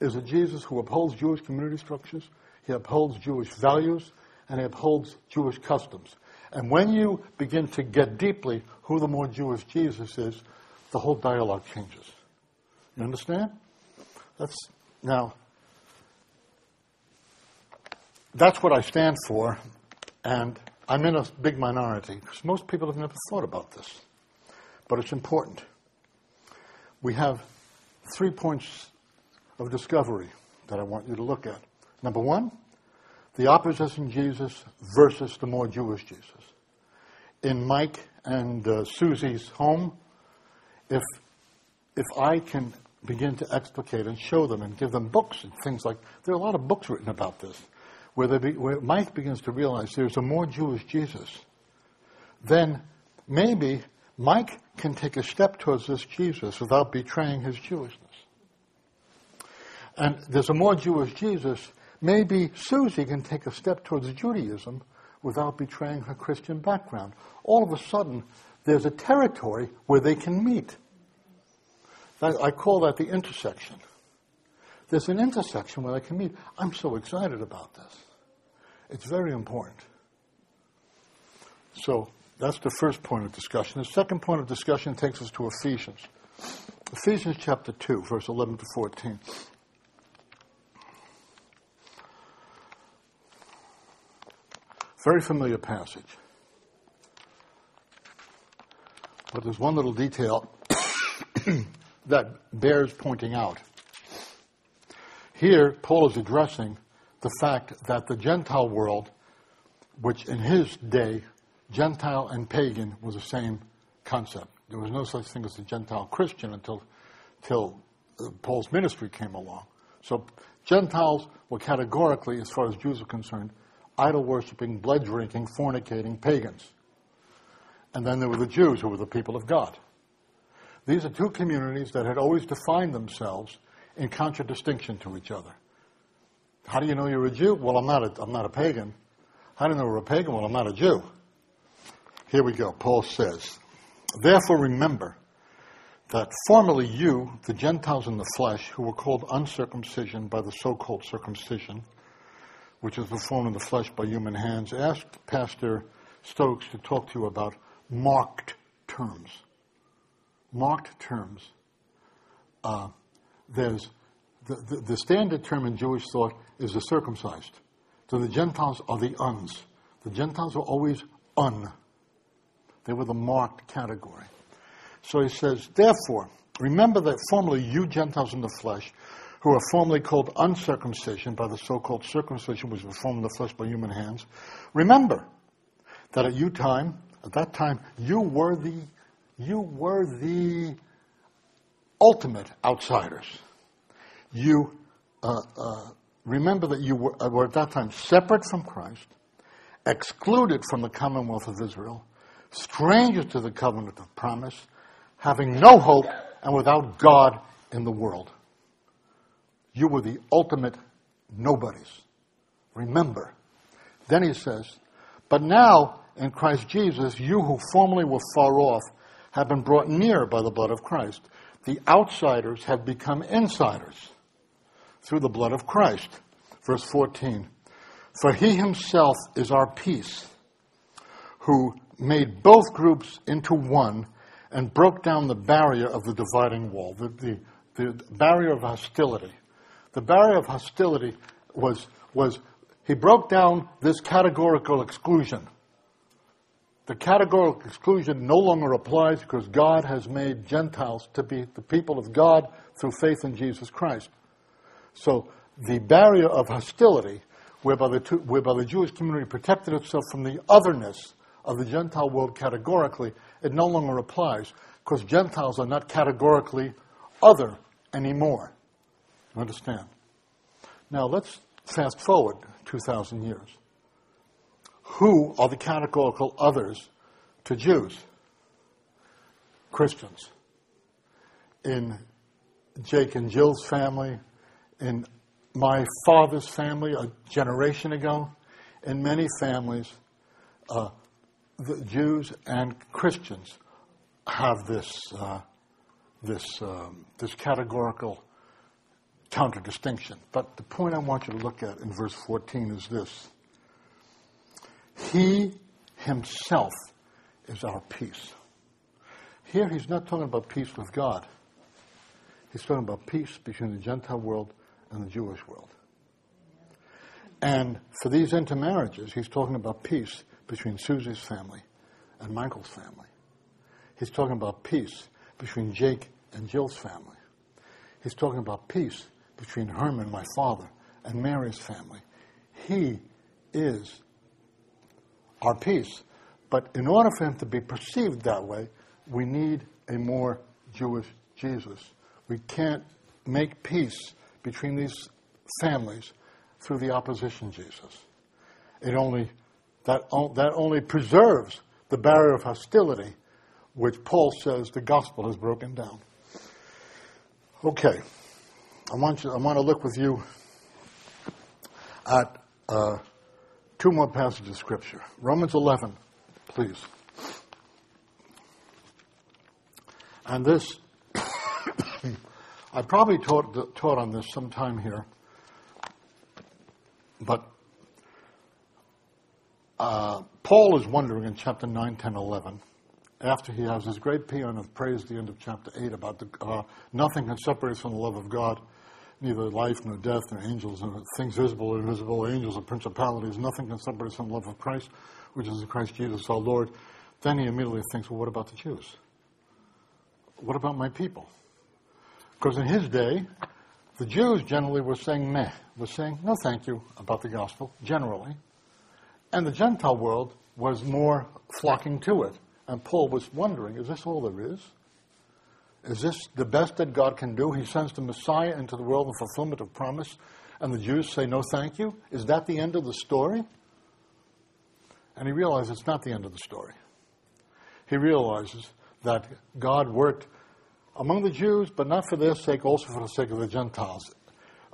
is a Jesus who upholds Jewish community structures, he upholds Jewish values, and he upholds Jewish customs. And when you begin to get deeply who the more Jewish Jesus is, the whole dialogue changes. You understand? That's now that's what I stand for, and I'm in a big minority because most people have never thought about this. But it's important. We have three points of discovery that I want you to look at. Number one, the opposition Jesus versus the more Jewish Jesus. In Mike and uh, Susie's home, if if I can begin to explicate and show them and give them books and things like there are a lot of books written about this, where, they be, where Mike begins to realize there's a more Jewish Jesus, then maybe Mike can take a step towards this Jesus without betraying his Jewishness. And there's a more Jewish Jesus, maybe Susie can take a step towards Judaism without betraying her Christian background. All of a sudden, there's a territory where they can meet. I call that the intersection. There's an intersection where they can meet. I'm so excited about this. It's very important. So that's the first point of discussion. The second point of discussion takes us to Ephesians. Ephesians chapter 2, verse 11 to 14. Very familiar passage. But there's one little detail that bears pointing out. Here, Paul is addressing the fact that the Gentile world, which in his day, Gentile and pagan was the same concept. There was no such thing as a Gentile Christian until, until uh, Paul's ministry came along. So Gentiles were categorically, as far as Jews are concerned, idol worshipping, blood drinking, fornicating pagans. And then there were the Jews who were the people of God. These are two communities that had always defined themselves in contradistinction to each other. How do you know you're a Jew? Well, I'm not a, I'm not a pagan. How do you know you're a pagan? Well, I'm not a Jew. Here we go. Paul says, Therefore remember that formerly you, the Gentiles in the flesh, who were called uncircumcision by the so-called circumcision, which is performed in the flesh by human hands, asked Pastor Stokes to talk to you about marked terms marked terms. Uh, there's the, the, the, standard term in Jewish thought is the circumcised. So the Gentiles are the uns. The Gentiles were always un. They were the marked category. So he says, therefore, remember that formerly you Gentiles in the flesh, who are formerly called uncircumcision by the so-called circumcision which was formed in the flesh by human hands, remember that at you time, at that time, you were the you were the ultimate outsiders. You uh, uh, remember that you were, uh, were at that time separate from Christ, excluded from the commonwealth of Israel, strangers to the covenant of promise, having no hope and without God in the world. You were the ultimate nobodies. Remember. Then he says, But now in Christ Jesus, you who formerly were far off have been brought near by the blood of Christ. The outsiders have become insiders through the blood of Christ. Verse 14. For he himself is our peace, who made both groups into one and broke down the barrier of the dividing wall, the, the, the barrier of hostility. The barrier of hostility was, was, he broke down this categorical exclusion. The categorical exclusion no longer applies because God has made Gentiles to be the people of God through faith in Jesus Christ. So the barrier of hostility, whereby the, two, whereby the Jewish community protected itself from the otherness of the Gentile world categorically, it no longer applies because Gentiles are not categorically other anymore. Understand? Now let's fast forward 2,000 years. Who are the categorical others to Jews? Christians. In Jake and Jill's family, in my father's family a generation ago, in many families, uh, the Jews and Christians have this uh, this um, this categorical counter-distinction. But the point I want you to look at in verse 14 is this: He Himself is our peace. Here, he's not talking about peace with God. He's talking about peace between the Gentile world and the Jewish world. And for these intermarriages, he's talking about peace between Susie's family and Michael's family. He's talking about peace between Jake and Jill's family. He's talking about peace between Herman, my father, and Mary's family. He is our peace. But in order for him to be perceived that way, we need a more Jewish Jesus. We can't make peace between these families through the opposition Jesus. It only that, that only preserves the barrier of hostility, which Paul says the gospel has broken down. Okay, I want, you, I want to look with you at uh, two more passages of Scripture. Romans 11, please. And this, I probably taught, taught on this sometime here, but uh, Paul is wondering in chapter 9, 10, 11, after he has his great paean of praise at the end of chapter 8 about the, uh, nothing can separate us from the love of God, neither life nor death nor angels nor things visible or invisible, angels or principalities, nothing can separate us from the love of Christ, which is in Christ Jesus our Lord. Then he immediately thinks, well, what about the Jews? What about my people? Because in his day, the Jews generally were saying meh, were saying no thank you about the gospel, generally. And the Gentile world was more flocking to it. And Paul was wondering, is this all there is? Is this the best that God can do? He sends the Messiah into the world in fulfillment of promise, and the Jews say, no, thank you? Is that the end of the story? And he realizes it's not the end of the story. He realizes that God worked among the Jews, but not for their sake, also for the sake of the Gentiles.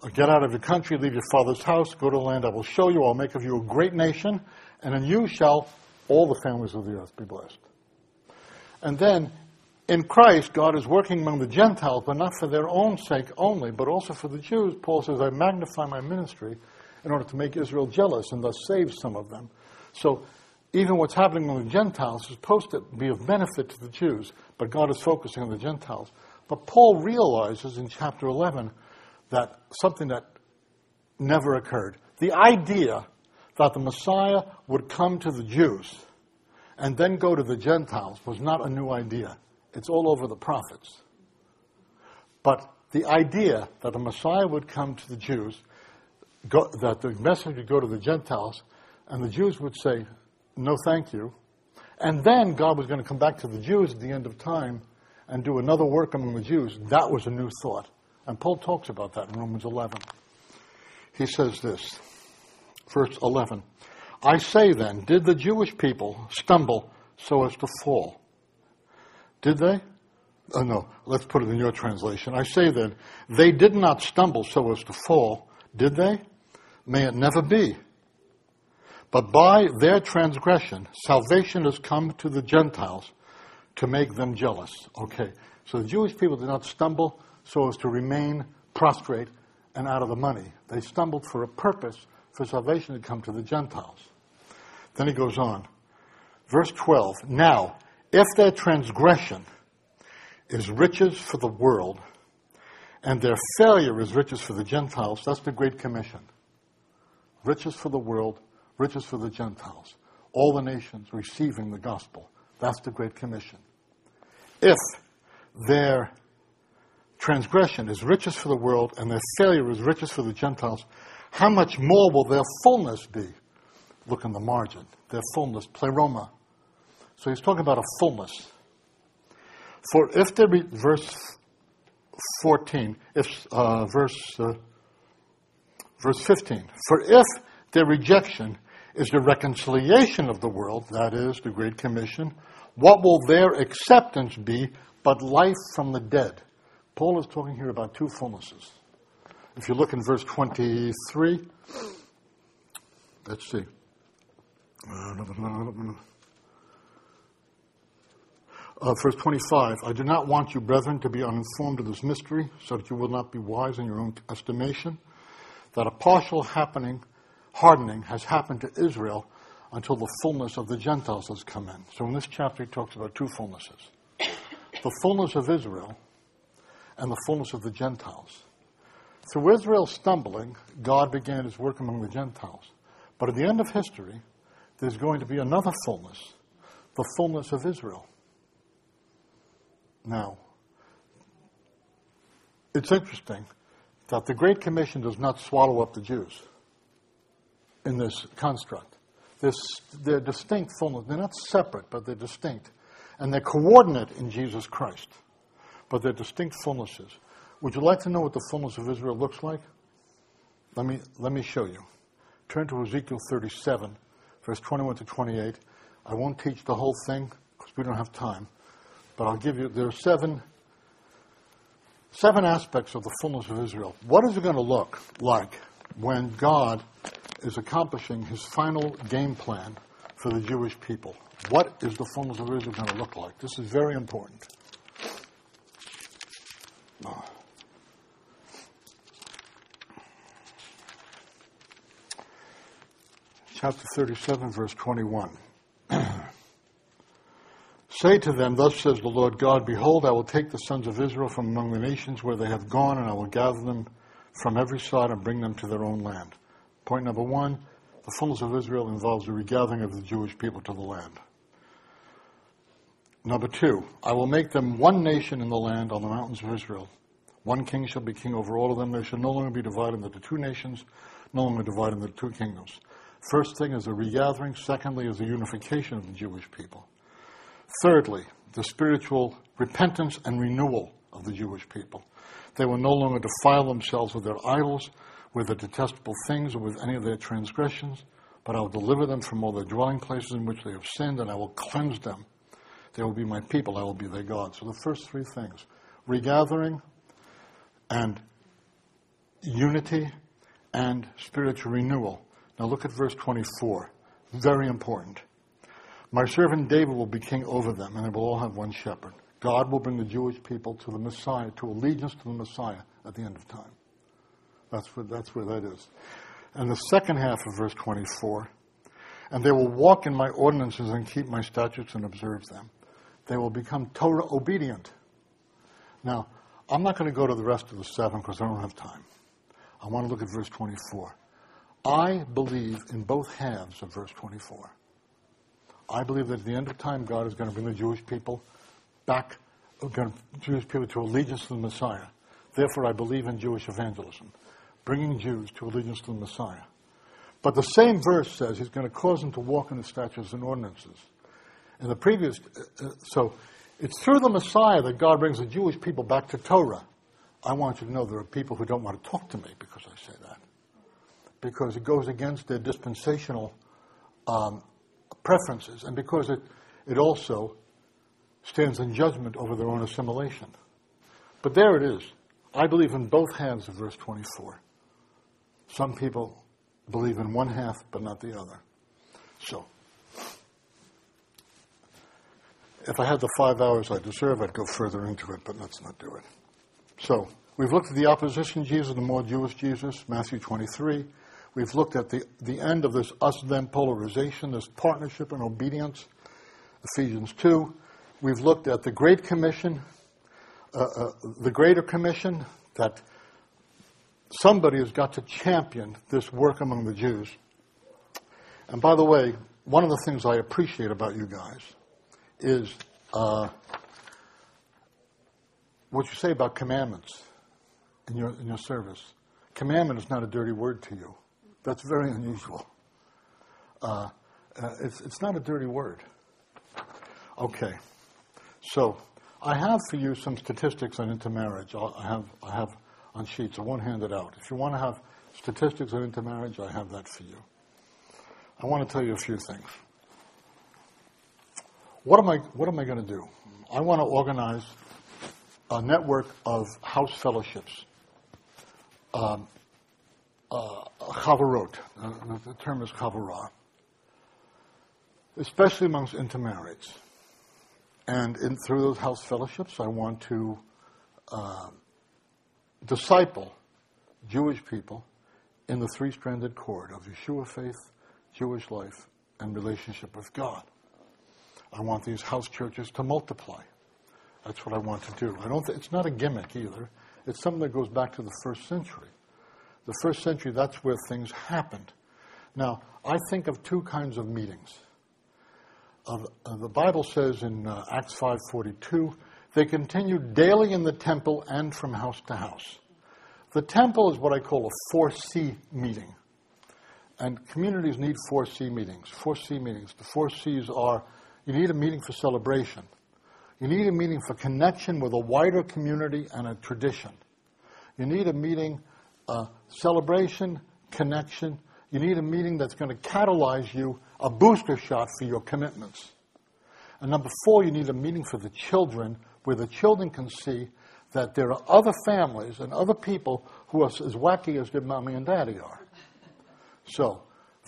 Uh, get out of your country, leave your father's house, go to a land I will show you. I'll make of you a great nation, and in you shall all the families of the earth be blessed. And then, in Christ, God is working among the Gentiles, but not for their own sake only, but also for the Jews. Paul says, I magnify my ministry in order to make Israel jealous and thus save some of them. So, even what's happening among the Gentiles is supposed to be of benefit to the Jews, but God is focusing on the Gentiles. But Paul realizes in chapter 11 that something that never occurred. The idea that the Messiah would come to the Jews and then go to the Gentiles was not a new idea. It's all over the prophets. But the idea that the Messiah would come to the Jews, go, that the message would go to the Gentiles, and the Jews would say, no thank you, and then God was going to come back to the Jews at the end of time and do another work among the Jews, that was a new thought. And Paul talks about that in Romans 11. He says this, verse 11 I say then, did the Jewish people stumble so as to fall? Did they? Oh, no, let's put it in your translation. I say then, they did not stumble so as to fall, did they? May it never be. But by their transgression, salvation has come to the Gentiles to make them jealous. Okay, so the Jewish people did not stumble so as to remain prostrate and out of the money. They stumbled for a purpose for salvation to come to the Gentiles. Then he goes on. Verse 12 Now, if their transgression is riches for the world, and their failure is riches for the Gentiles, that's the Great Commission. Riches for the world, riches for the Gentiles. All the nations receiving the gospel. That's the Great Commission. If their transgression is riches for the world and their failure is riches for the Gentiles, how much more will their fullness be? Look in the margin. Their fullness, pleroma. So he's talking about a fullness. For if there be, verse 14, if, uh, verse, uh, verse 15, for if their rejection is the reconciliation of the world, that is, the Great Commission, what will their acceptance be but life from the dead? Paul is talking here about two fullnesses. If you look in verse 23, let's see. Uh, verse 25, I do not want you, brethren, to be uninformed of this mystery, so that you will not be wise in your own estimation, that a partial happening, hardening has happened to Israel until the fullness of the Gentiles has come in. So in this chapter, he talks about two fullnesses the fullness of Israel and the fullness of the Gentiles. Through Israel stumbling, God began his work among the Gentiles. But at the end of history, there's going to be another fullness, the fullness of Israel. Now, it's interesting that the Great Commission does not swallow up the Jews in this construct. They're, they're distinct fullness. They're not separate, but they're distinct. And they're coordinate in Jesus Christ, but they're distinct fullnesses. Would you like to know what the fullness of Israel looks like? Let me, let me show you. Turn to Ezekiel 37, verse 21 to 28. I won't teach the whole thing because we don't have time. But I'll give you, there are seven, seven aspects of the fullness of Israel. What is it going to look like when God is accomplishing his final game plan for the Jewish people? What is the fullness of Israel going to look like? This is very important. Chapter 37, verse 21. Say to them, Thus says the Lord God, Behold, I will take the sons of Israel from among the nations where they have gone, and I will gather them from every side and bring them to their own land. Point number one the fullness of Israel involves the regathering of the Jewish people to the land. Number two, I will make them one nation in the land on the mountains of Israel. One king shall be king over all of them. They shall no longer be divided into two nations, no longer divided into two kingdoms. First thing is the regathering. Secondly is the unification of the Jewish people. Thirdly, the spiritual repentance and renewal of the Jewish people. They will no longer defile themselves with their idols, with their detestable things, or with any of their transgressions, but I will deliver them from all their dwelling places in which they have sinned, and I will cleanse them. They will be my people, I will be their God. So the first three things regathering and unity and spiritual renewal. Now look at verse 24. Very important. My servant David will be king over them, and they will all have one shepherd. God will bring the Jewish people to the Messiah, to allegiance to the Messiah at the end of time. That's where, that's where that is. And the second half of verse 24, and they will walk in my ordinances and keep my statutes and observe them. They will become Torah obedient. Now, I'm not going to go to the rest of the seven because I don't have time. I want to look at verse 24. I believe in both halves of verse 24. I believe that at the end of time, God is going to bring the Jewish people back, going to Jewish people to allegiance to the Messiah. Therefore, I believe in Jewish evangelism, bringing Jews to allegiance to the Messiah. But the same verse says he's going to cause them to walk in the statutes and ordinances. In the previous, uh, uh, so it's through the Messiah that God brings the Jewish people back to Torah. I want you to know there are people who don't want to talk to me because I say that. Because it goes against their dispensational um, preferences, and because it, it also stands in judgment over their own assimilation. But there it is. I believe in both halves of verse 24. Some people believe in one half, but not the other. So, if I had the five hours I deserve, I'd go further into it, but let's not do it. So, We've looked at the opposition Jesus, the more Jewish Jesus, Matthew 23. We've looked at the, the end of this us them polarization, this partnership and obedience, Ephesians 2. We've looked at the Great Commission, uh, uh, the Greater Commission, that somebody has got to champion this work among the Jews. And by the way, one of the things I appreciate about you guys is uh, what you say about commandments in your, in your service. Commandment is not a dirty word to you. That's very unusual. Uh, uh, it's, it's not a dirty word. Okay. So I have for you some statistics on intermarriage. I have, I have on sheets. I won't hand it out. If you want to have statistics on intermarriage, I have that for you. I want to tell you a few things. What am I, what am I going to do? I want to organize a network of house fellowships. Um, uh, chavarot, uh, the term is chavarah, especially amongst intermarrieds. And in, through those house fellowships, I want to uh, disciple Jewish people in the three stranded cord of Yeshua faith, Jewish life, and relationship with God. I want these house churches to multiply. That's what I want to do. I don't. Th- it's not a gimmick either. It's something that goes back to the first century. The first century, that's where things happened. Now, I think of two kinds of meetings. Uh, the Bible says in uh, Acts 5:42, they continued daily in the temple and from house to house. The temple is what I call a 4C meeting. And communities need 4C meetings. 4C meetings. The 4 C's are you need a meeting for celebration. You need a meeting for connection with a wider community and a tradition. You need a meeting, uh, celebration, connection. You need a meeting that's going to catalyze you, a booster shot for your commitments. And number four, you need a meeting for the children where the children can see that there are other families and other people who are as wacky as their mommy and daddy are. So,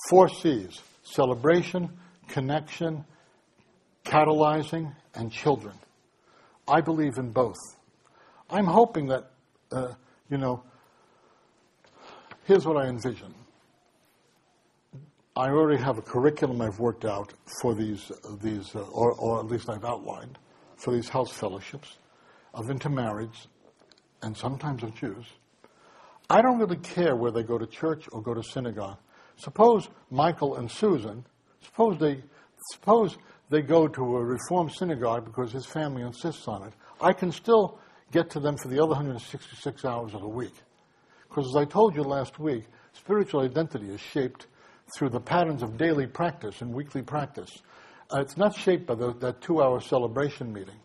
four C's celebration, connection, catalyzing, and children. I believe in both. I'm hoping that, uh, you know, here's what I envision. I already have a curriculum I've worked out for these, these uh, or, or at least I've outlined, for these house fellowships of intermarriage and sometimes of Jews. I don't really care where they go to church or go to synagogue. Suppose Michael and Susan, suppose they, suppose they go to a Reformed synagogue because his family insists on it. I can still get to them for the other 166 hours of the week. Because as I told you last week, spiritual identity is shaped through the patterns of daily practice and weekly practice. Uh, it's not shaped by the, that two hour celebration meeting.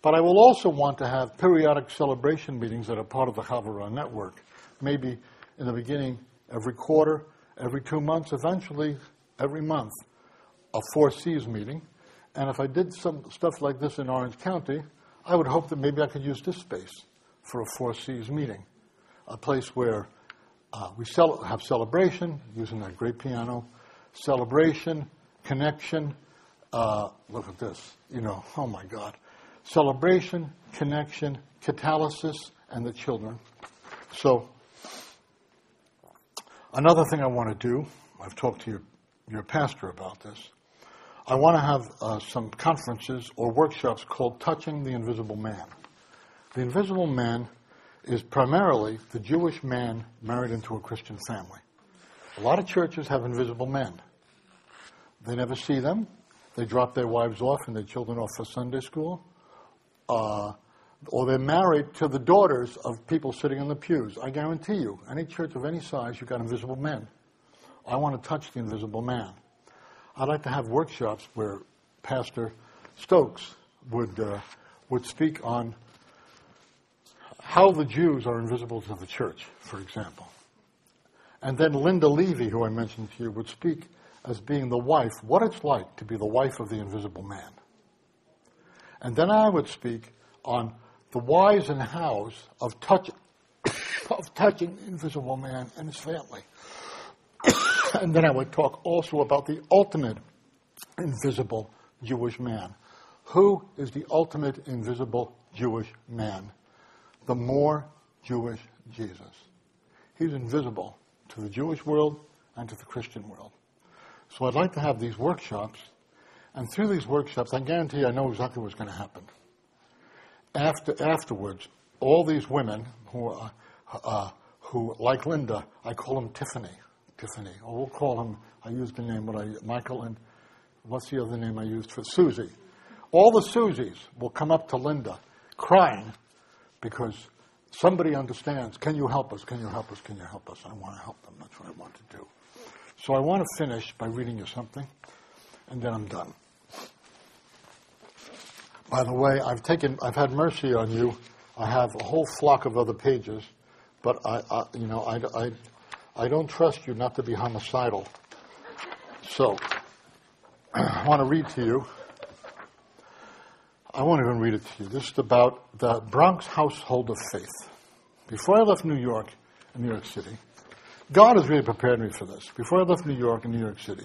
But I will also want to have periodic celebration meetings that are part of the Chavara network. Maybe in the beginning, every quarter, every two months, eventually every month, a Four Cs meeting. And if I did some stuff like this in Orange County, I would hope that maybe I could use this space for a Four Cs meeting, a place where uh, we cel- have celebration using that great piano, celebration, connection. Uh, look at this, you know, oh my God celebration, connection, catalysis, and the children. So, another thing I want to do, I've talked to your, your pastor about this. I want to have uh, some conferences or workshops called Touching the Invisible Man. The invisible man is primarily the Jewish man married into a Christian family. A lot of churches have invisible men. They never see them. They drop their wives off and their children off for Sunday school uh, or they're married to the daughters of people sitting in the pews. I guarantee you, any church of any size, you've got invisible men. I want to touch the invisible man. I'd like to have workshops where Pastor Stokes would uh, would speak on how the Jews are invisible to the church, for example. And then Linda Levy, who I mentioned to you, would speak as being the wife, what it's like to be the wife of the invisible man. And then I would speak on the whys and hows of, touch, of touching the invisible man and his family. and then I would talk also about the ultimate invisible Jewish man. Who is the ultimate invisible Jewish man? The more Jewish Jesus. He's invisible to the Jewish world and to the Christian world. So I'd like to have these workshops, and through these workshops, I guarantee I know exactly what's going to happen. After, afterwards, all these women who, uh, who, like Linda, I call them Tiffany. Tiffany. Or we'll call him, I used the name, what I, Michael and, what's the other name I used for Susie? All the Susies will come up to Linda crying because somebody understands. Can you help us? Can you help us? Can you help us? I want to help them. That's what I want to do. So I want to finish by reading you something, and then I'm done. By the way, I've taken, I've had mercy on you. I have a whole flock of other pages, but I, I you know, I, I, I don't trust you not to be homicidal. So, I want to read to you. I won't even read it to you. This is about the Bronx household of faith. Before I left New York and New York City, God has really prepared me for this. Before I left New York and New York City,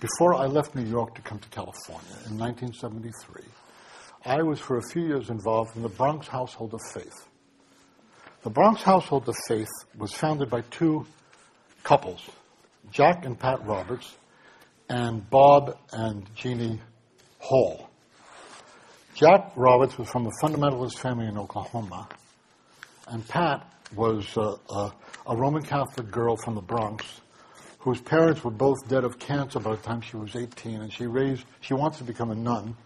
before I left New York to come to California in 1973, I was for a few years involved in the Bronx Household of Faith. The Bronx Household of Faith was founded by two couples, Jack and Pat Roberts, and Bob and Jeannie Hall. Jack Roberts was from a fundamentalist family in Oklahoma, and Pat was a, Roman Catholic girl from the Bronx whose parents were both dead of cancer by the time she was 18, and she raised, she wants to become a nun,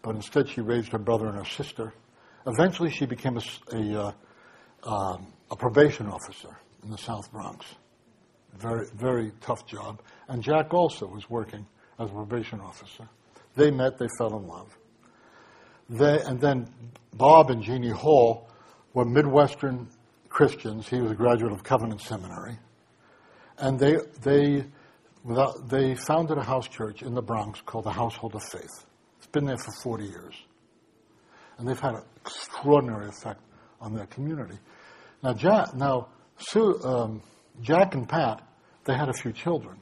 but instead she raised her brother and her sister. Eventually, she became a, a, uh, um, a probation officer in the South Bronx. Very, very tough job. And Jack also was working as a probation officer. They met, they fell in love. They, and then Bob and Jeannie Hall were Midwestern Christians. He was a graduate of Covenant Seminary. And they, they, without, they founded a house church in the Bronx called the Household of Faith. It's been there for 40 years. And they've had an extraordinary effect on their community. Now, Jack, now Sue, um, Jack and Pat, they had a few children.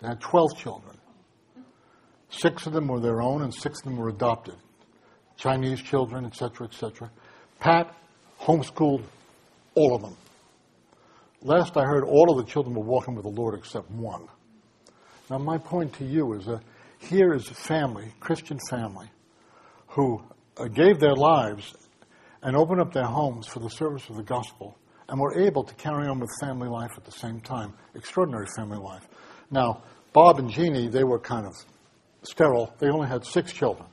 They had 12 children. Six of them were their own, and six of them were adopted. Chinese children, etc., etc. Pat homeschooled all of them. Last I heard, all of the children were walking with the Lord except one. Now, my point to you is that here is a family, Christian family, who uh, gave their lives and opened up their homes for the service of the gospel and were able to carry on with family life at the same time. Extraordinary family life. Now, Bob and Jeannie, they were kind of sterile. They only had six children.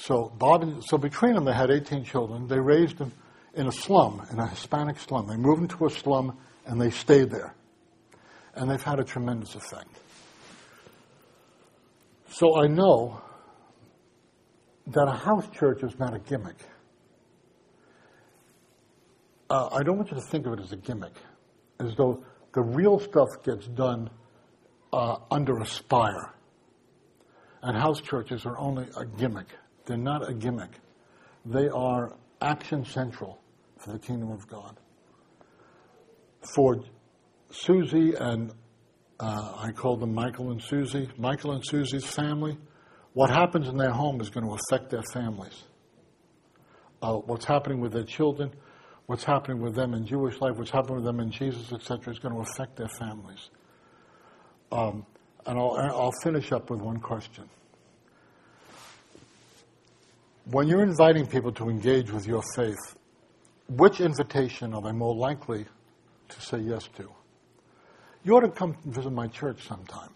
So Bob and, so between them, they had 18 children. They raised them in a slum, in a Hispanic slum. They moved into a slum and they stayed there. And they've had a tremendous effect. So I know that a house church is not a gimmick. Uh, I don't want you to think of it as a gimmick, as though the real stuff gets done uh, under a spire. And house churches are only a gimmick. They're not a gimmick. They are action central for the kingdom of God. For Susie and uh, I call them Michael and Susie, Michael and Susie's family, what happens in their home is going to affect their families. Uh, what's happening with their children, what's happening with them in Jewish life, what's happening with them in Jesus, etc., is going to affect their families. Um, and I'll, I'll finish up with one question. When you're inviting people to engage with your faith, which invitation are they more likely to say yes to? You ought to come visit my church sometime.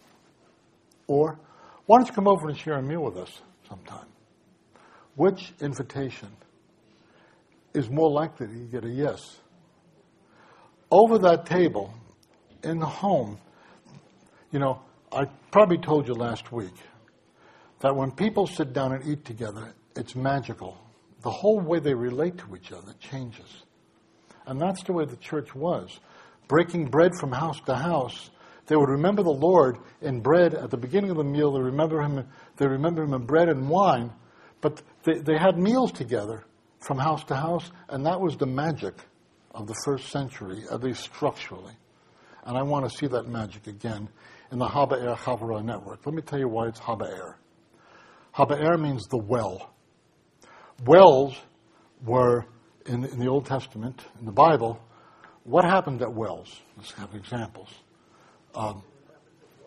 Or, why don't you come over and share a meal with us sometime? Which invitation is more likely to get a yes? Over that table, in the home, you know, I probably told you last week that when people sit down and eat together, it's magical. The whole way they relate to each other changes. And that's the way the church was breaking bread from house to house. They would remember the Lord in bread at the beginning of the meal. They remember him. They remember him in bread and wine. But they, they had meals together from house to house, and that was the magic of the first century, at least structurally. And I want to see that magic again in the Haba'er Chavara network. Let me tell you why it's Haba'er Haba'er means the well. Wells were in, in the Old Testament, in the Bible, what happened at wells? Let's have examples. Um,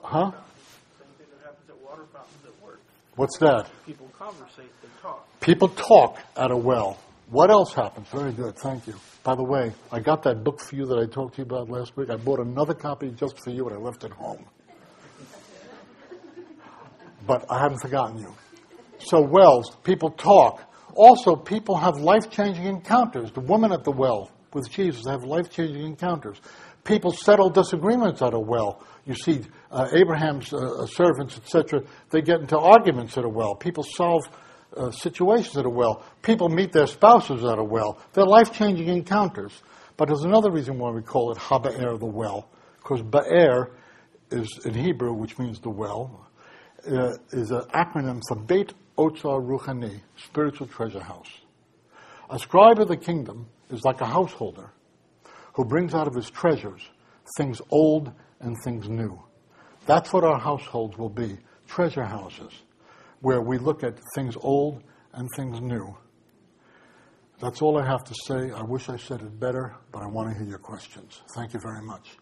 huh? Same thing that happens at water fountains at work. What's that? People conversate, they talk. People talk at a well. What else happens? Very good, thank you. By the way, I got that book for you that I talked to you about last week. I bought another copy just for you and I left it home. But I haven't forgotten you. So, wells, people talk. Also, people have life changing encounters. The woman at the well with Jesus have life changing encounters. People settle disagreements at a well. You see, uh, Abraham's uh, servants, etc., they get into arguments at a well. People solve uh, situations at a well. People meet their spouses at a well. They're life changing encounters. But there's another reason why we call it Haba'er, the well, because Ba'er is in Hebrew, which means the well, uh, is an acronym for Beit Otzar Ruchani, spiritual treasure house. A scribe of the kingdom is like a householder who brings out of his treasures things old and things new. That's what our households will be treasure houses, where we look at things old and things new. That's all I have to say. I wish I said it better, but I want to hear your questions. Thank you very much.